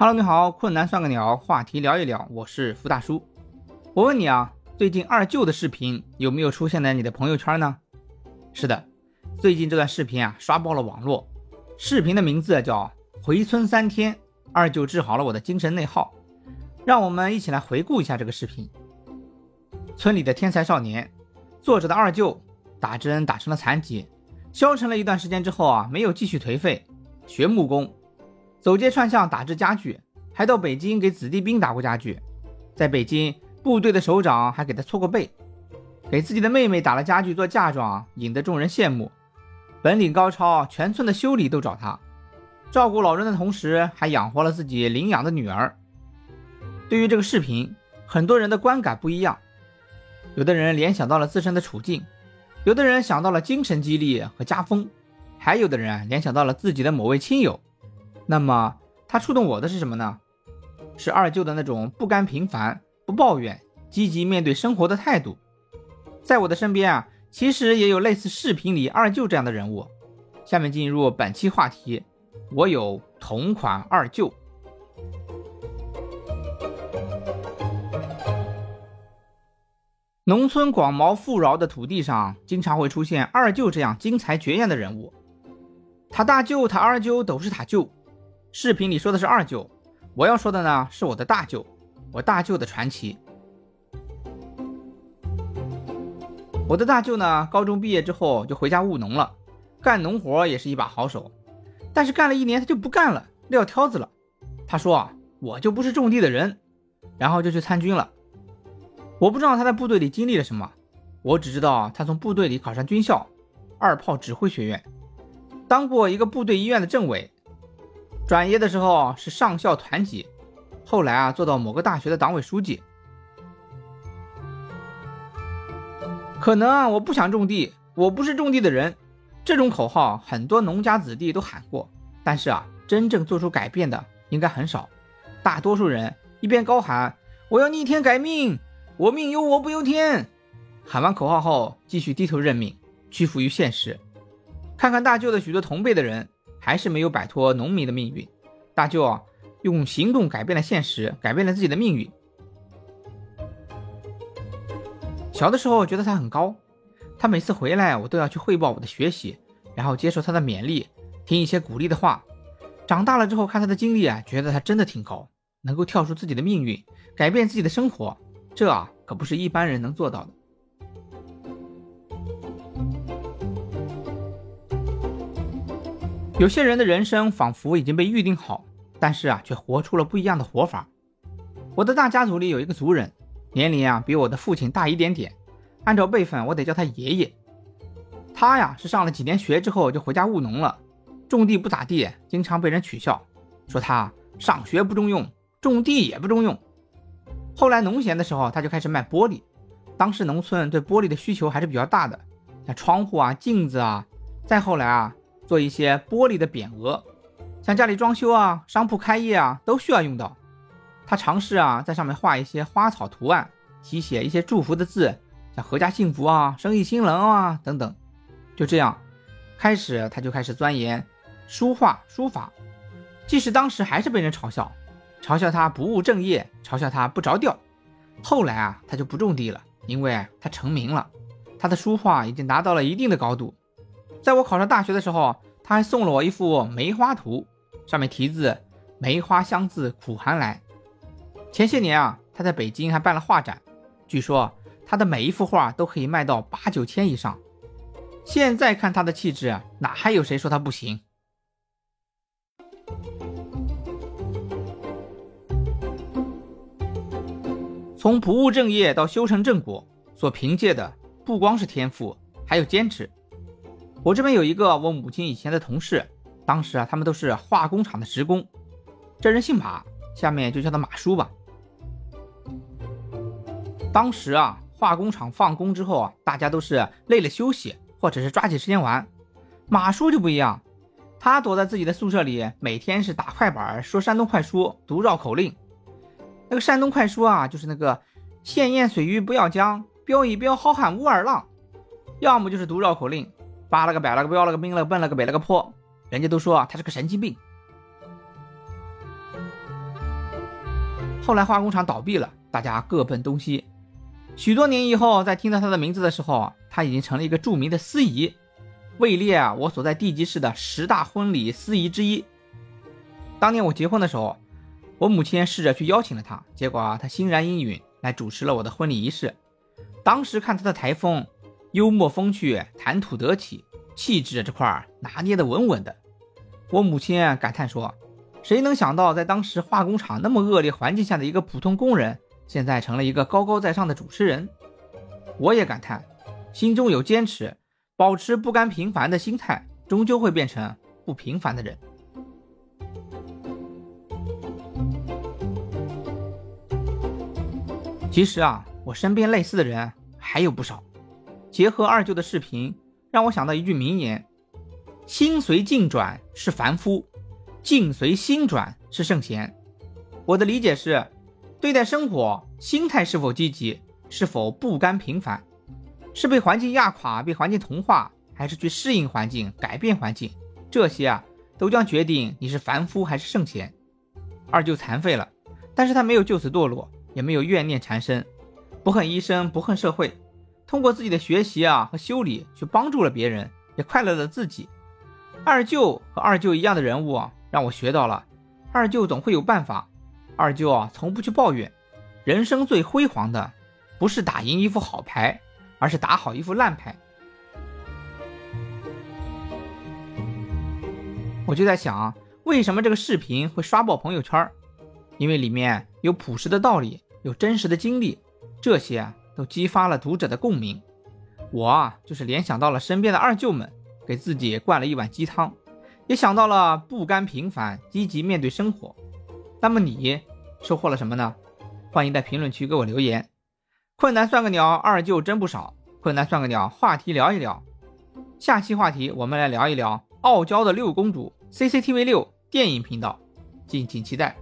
Hello，你好，困难算个鸟，话题聊一聊，我是福大叔。我问你啊，最近二舅的视频有没有出现在你的朋友圈呢？是的，最近这段视频啊刷爆了网络。视频的名字叫《回村三天，二舅治好了我的精神内耗》。让我们一起来回顾一下这个视频。村里的天才少年，作者的二舅打针打成了残疾，消沉了一段时间之后啊，没有继续颓废，学木工。走街串巷打制家具，还到北京给子弟兵打过家具。在北京，部队的首长还给他搓过背。给自己的妹妹打了家具做嫁妆，引得众人羡慕。本领高超，全村的修理都找他。照顾老人的同时，还养活了自己领养的女儿。对于这个视频，很多人的观感不一样。有的人联想到了自身的处境，有的人想到了精神激励和家风，还有的人联想到了自己的某位亲友。那么他触动我的是什么呢？是二舅的那种不甘平凡、不抱怨、积极面对生活的态度。在我的身边啊，其实也有类似视频里二舅这样的人物。下面进入本期话题，我有同款二舅。农村广袤富饶的土地上，经常会出现二舅这样惊才绝艳的人物。他大舅、他二舅都是他舅。视频里说的是二舅，我要说的呢是我的大舅，我大舅的传奇。我的大舅呢，高中毕业之后就回家务农了，干农活也是一把好手，但是干了一年他就不干了，撂挑子了。他说啊，我就不是种地的人，然后就去参军了。我不知道他在部队里经历了什么，我只知道他从部队里考上军校，二炮指挥学院，当过一个部队医院的政委。转业的时候是上校团级，后来啊做到某个大学的党委书记。可能啊我不想种地，我不是种地的人，这种口号很多农家子弟都喊过，但是啊真正做出改变的应该很少。大多数人一边高喊我要逆天改命，我命由我不由天，喊完口号后继续低头认命，屈服于现实。看看大舅的许多同辈的人。还是没有摆脱农民的命运，大舅啊，用行动改变了现实，改变了自己的命运。小的时候觉得他很高，他每次回来我都要去汇报我的学习，然后接受他的勉励，听一些鼓励的话。长大了之后看他的经历啊，觉得他真的挺高，能够跳出自己的命运，改变自己的生活，这啊可不是一般人能做到的。有些人的人生仿佛已经被预定好，但是啊，却活出了不一样的活法。我的大家族里有一个族人，年龄啊比我的父亲大一点点，按照辈分我得叫他爷爷。他呀是上了几年学之后就回家务农了，种地不咋地，经常被人取笑，说他上学不中用，种地也不中用。后来农闲的时候，他就开始卖玻璃。当时农村对玻璃的需求还是比较大的，像窗户啊、镜子啊。再后来啊。做一些玻璃的匾额，像家里装修啊、商铺开业啊，都需要用到。他尝试啊，在上面画一些花草图案，题写一些祝福的字，像阖家幸福啊、生意兴隆啊等等。就这样，开始他就开始钻研书画书法，即使当时还是被人嘲笑，嘲笑他不务正业，嘲笑他不着调。后来啊，他就不种地了，因为他成名了，他的书画已经达到了一定的高度。在我考上大学的时候，他还送了我一幅梅花图，上面题字“梅花香自苦寒来”。前些年啊，他在北京还办了画展，据说他的每一幅画都可以卖到八九千以上。现在看他的气质，哪还有谁说他不行？从不务正业到修成正果，所凭借的不光是天赋，还有坚持。我这边有一个我母亲以前的同事，当时啊，他们都是化工厂的职工。这人姓马，下面就叫他马叔吧。当时啊，化工厂放工之后啊，大家都是累了休息，或者是抓紧时间玩。马叔就不一样，他躲在自己的宿舍里，每天是打快板，说山东快书，读绕口令。那个山东快书啊，就是那个“闲言碎语不要讲，飙一飙好汉武二郎”，要么就是读绕口令。扒了个摆了个标了个兵了个奔了个北了个坡，人家都说啊他是个神经病。后来化工厂倒闭了，大家各奔东西。许多年以后，在听到他的名字的时候，他已经成了一个著名的司仪，位列啊我所在地级市的十大婚礼司仪之一。当年我结婚的时候，我母亲试着去邀请了他，结果啊他欣然应允来主持了我的婚礼仪式。当时看他的台风，幽默风趣，谈吐得体，气质这块拿捏的稳稳的。我母亲感叹说：“谁能想到，在当时化工厂那么恶劣环境下的一个普通工人，现在成了一个高高在上的主持人？”我也感叹，心中有坚持，保持不甘平凡的心态，终究会变成不平凡的人。其实啊，我身边类似的人还有不少。结合二舅的视频，让我想到一句名言：“心随境转是凡夫，境随心转是圣贤。”我的理解是，对待生活，心态是否积极，是否不甘平凡，是被环境压垮、被环境同化，还是去适应环境、改变环境，这些啊，都将决定你是凡夫还是圣贤。二舅残废了，但是他没有就此堕落。也没有怨念缠身，不恨医生，不恨社会，通过自己的学习啊和修理去帮助了别人，也快乐了自己。二舅和二舅一样的人物啊，让我学到了二舅总会有办法。二舅啊，从不去抱怨。人生最辉煌的，不是打赢一副好牌，而是打好一副烂牌。我就在想，为什么这个视频会刷爆朋友圈？因为里面有朴实的道理，有真实的经历，这些都激发了读者的共鸣。我啊就是联想到了身边的二舅们，给自己灌了一碗鸡汤，也想到了不甘平凡，积极面对生活。那么你收获了什么呢？欢迎在评论区给我留言。困难算个鸟，二舅真不少。困难算个鸟，话题聊一聊。下期话题我们来聊一聊傲娇的六公主。CCTV 六电影频道，敬请期待。